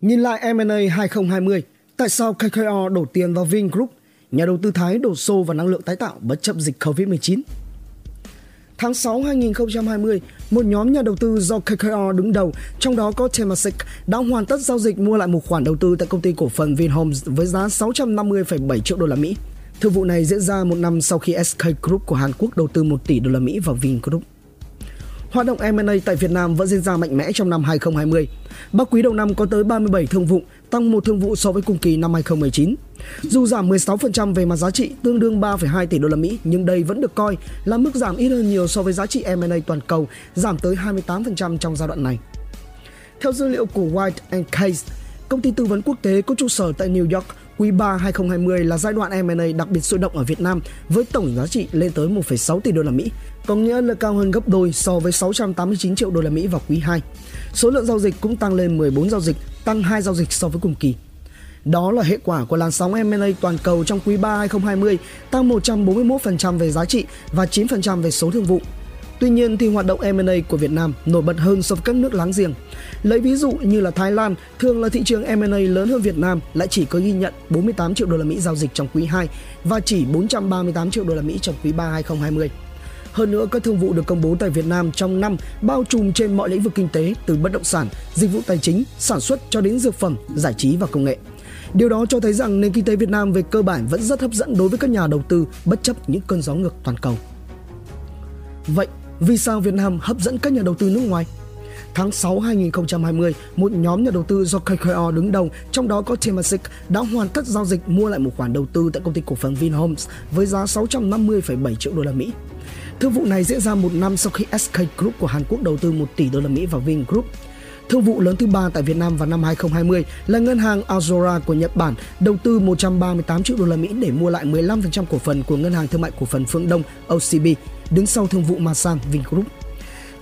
Nhìn lại M&A 2020, tại sao KKR đổ tiền vào Vingroup? Nhà đầu tư Thái đổ xô vào năng lượng tái tạo bất chấp dịch Covid-19. Tháng 6 2020, một nhóm nhà đầu tư do KKR đứng đầu, trong đó có Temasek, đã hoàn tất giao dịch mua lại một khoản đầu tư tại công ty cổ phần Vinhomes với giá 650,7 triệu đô la Mỹ. Thương vụ này diễn ra một năm sau khi SK Group của Hàn Quốc đầu tư 1 tỷ đô la Mỹ vào Vingroup. Hoạt động M&A tại Việt Nam vẫn diễn ra mạnh mẽ trong năm 2020. Ba quý đầu năm có tới 37 thương vụ, tăng một thương vụ so với cùng kỳ năm 2019. Dù giảm 16% về mặt giá trị, tương đương 3,2 tỷ đô la Mỹ, nhưng đây vẫn được coi là mức giảm ít hơn nhiều so với giá trị M&A toàn cầu, giảm tới 28% trong giai đoạn này. Theo dữ liệu của White and Case, công ty tư vấn quốc tế có trụ sở tại New York, Quý 3 2020 là giai đoạn M&A đặc biệt sôi động ở Việt Nam với tổng giá trị lên tới 1,6 tỷ đô la Mỹ, có nghĩa là cao hơn gấp đôi so với 689 triệu đô la Mỹ vào quý 2. Số lượng giao dịch cũng tăng lên 14 giao dịch, tăng 2 giao dịch so với cùng kỳ. Đó là hệ quả của làn sóng M&A toàn cầu trong quý 3 2020, tăng 141% về giá trị và 9% về số thương vụ. Tuy nhiên thì hoạt động M&A của Việt Nam nổi bật hơn so với các nước láng giềng. Lấy ví dụ như là Thái Lan, thường là thị trường M&A lớn hơn Việt Nam lại chỉ có ghi nhận 48 triệu đô la Mỹ giao dịch trong quý 2 và chỉ 438 triệu đô la Mỹ trong quý 3 2020. Hơn nữa, các thương vụ được công bố tại Việt Nam trong năm bao trùm trên mọi lĩnh vực kinh tế từ bất động sản, dịch vụ tài chính, sản xuất cho đến dược phẩm, giải trí và công nghệ. Điều đó cho thấy rằng nền kinh tế Việt Nam về cơ bản vẫn rất hấp dẫn đối với các nhà đầu tư bất chấp những cơn gió ngược toàn cầu. Vậy, vì sao Việt Nam hấp dẫn các nhà đầu tư nước ngoài? Tháng 6 2020, một nhóm nhà đầu tư do KKR đứng đầu, trong đó có Temasek, đã hoàn tất giao dịch mua lại một khoản đầu tư tại công ty cổ phần Vinhomes với giá 650,7 triệu đô la Mỹ. Thương vụ này diễn ra một năm sau khi SK Group của Hàn Quốc đầu tư 1 tỷ đô la Mỹ vào Vingroup. Thương vụ lớn thứ ba tại Việt Nam vào năm 2020 là ngân hàng Azora của Nhật Bản đầu tư 138 triệu đô la Mỹ để mua lại 15% cổ phần của ngân hàng thương mại cổ phần Phương Đông OCB, đứng sau thương vụ Masan Vingroup.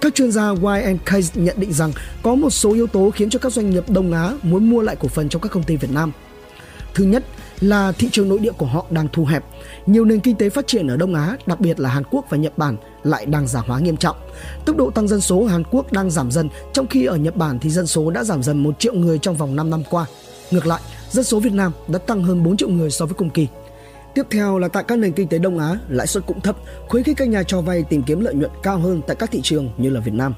Các chuyên gia YNK nhận định rằng có một số yếu tố khiến cho các doanh nghiệp Đông Á muốn mua lại cổ phần trong các công ty Việt Nam. Thứ nhất là thị trường nội địa của họ đang thu hẹp. Nhiều nền kinh tế phát triển ở Đông Á, đặc biệt là Hàn Quốc và Nhật Bản lại đang giả hóa nghiêm trọng. Tốc độ tăng dân số Hàn Quốc đang giảm dần, trong khi ở Nhật Bản thì dân số đã giảm dần 1 triệu người trong vòng 5 năm qua. Ngược lại, dân số Việt Nam đã tăng hơn 4 triệu người so với cùng kỳ. Tiếp theo là tại các nền kinh tế Đông Á, lãi suất cũng thấp, khuyến khích các nhà cho vay tìm kiếm lợi nhuận cao hơn tại các thị trường như là Việt Nam.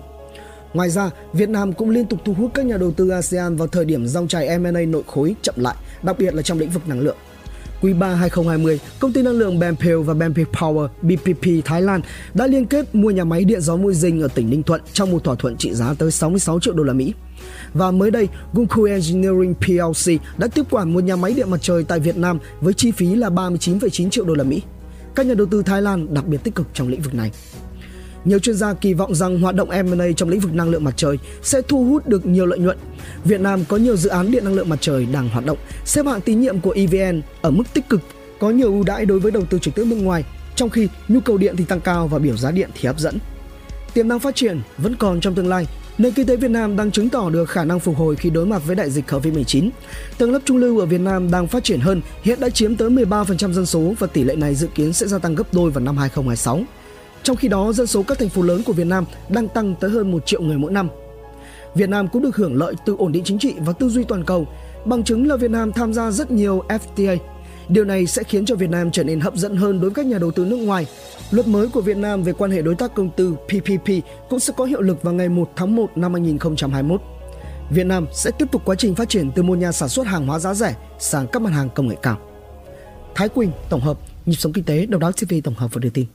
Ngoài ra, Việt Nam cũng liên tục thu hút các nhà đầu tư ASEAN vào thời điểm dòng chảy M&A nội khối chậm lại, đặc biệt là trong lĩnh vực năng lượng. Quý 3 2020, công ty năng lượng Bempel và Bempel Power BPP Thái Lan đã liên kết mua nhà máy điện gió Mũi Dinh ở tỉnh Ninh Thuận trong một thỏa thuận trị giá tới 66 triệu đô la Mỹ. Và mới đây, Gunku Engineering PLC đã tiếp quản một nhà máy điện mặt trời tại Việt Nam với chi phí là 39,9 triệu đô la Mỹ. Các nhà đầu tư Thái Lan đặc biệt tích cực trong lĩnh vực này. Nhiều chuyên gia kỳ vọng rằng hoạt động M&A trong lĩnh vực năng lượng mặt trời sẽ thu hút được nhiều lợi nhuận. Việt Nam có nhiều dự án điện năng lượng mặt trời đang hoạt động, xếp hạng tín nhiệm của EVN ở mức tích cực, có nhiều ưu đãi đối với đầu tư trực tiếp nước ngoài, trong khi nhu cầu điện thì tăng cao và biểu giá điện thì hấp dẫn. Tiềm năng phát triển vẫn còn trong tương lai, Nền kinh tế Việt Nam đang chứng tỏ được khả năng phục hồi khi đối mặt với đại dịch Covid-19. Tầng lớp trung lưu ở Việt Nam đang phát triển hơn, hiện đã chiếm tới 13% dân số và tỷ lệ này dự kiến sẽ gia tăng gấp đôi vào năm 2026. Trong khi đó, dân số các thành phố lớn của Việt Nam đang tăng tới hơn 1 triệu người mỗi năm. Việt Nam cũng được hưởng lợi từ ổn định chính trị và tư duy toàn cầu, bằng chứng là Việt Nam tham gia rất nhiều FTA. Điều này sẽ khiến cho Việt Nam trở nên hấp dẫn hơn đối với các nhà đầu tư nước ngoài. Luật mới của Việt Nam về quan hệ đối tác công tư PPP cũng sẽ có hiệu lực vào ngày 1 tháng 1 năm 2021. Việt Nam sẽ tiếp tục quá trình phát triển từ một nhà sản xuất hàng hóa giá rẻ sang các mặt hàng công nghệ cao. Thái Quỳnh tổng hợp nhịp sống kinh tế đầu đáo TV tổng hợp và đưa tin.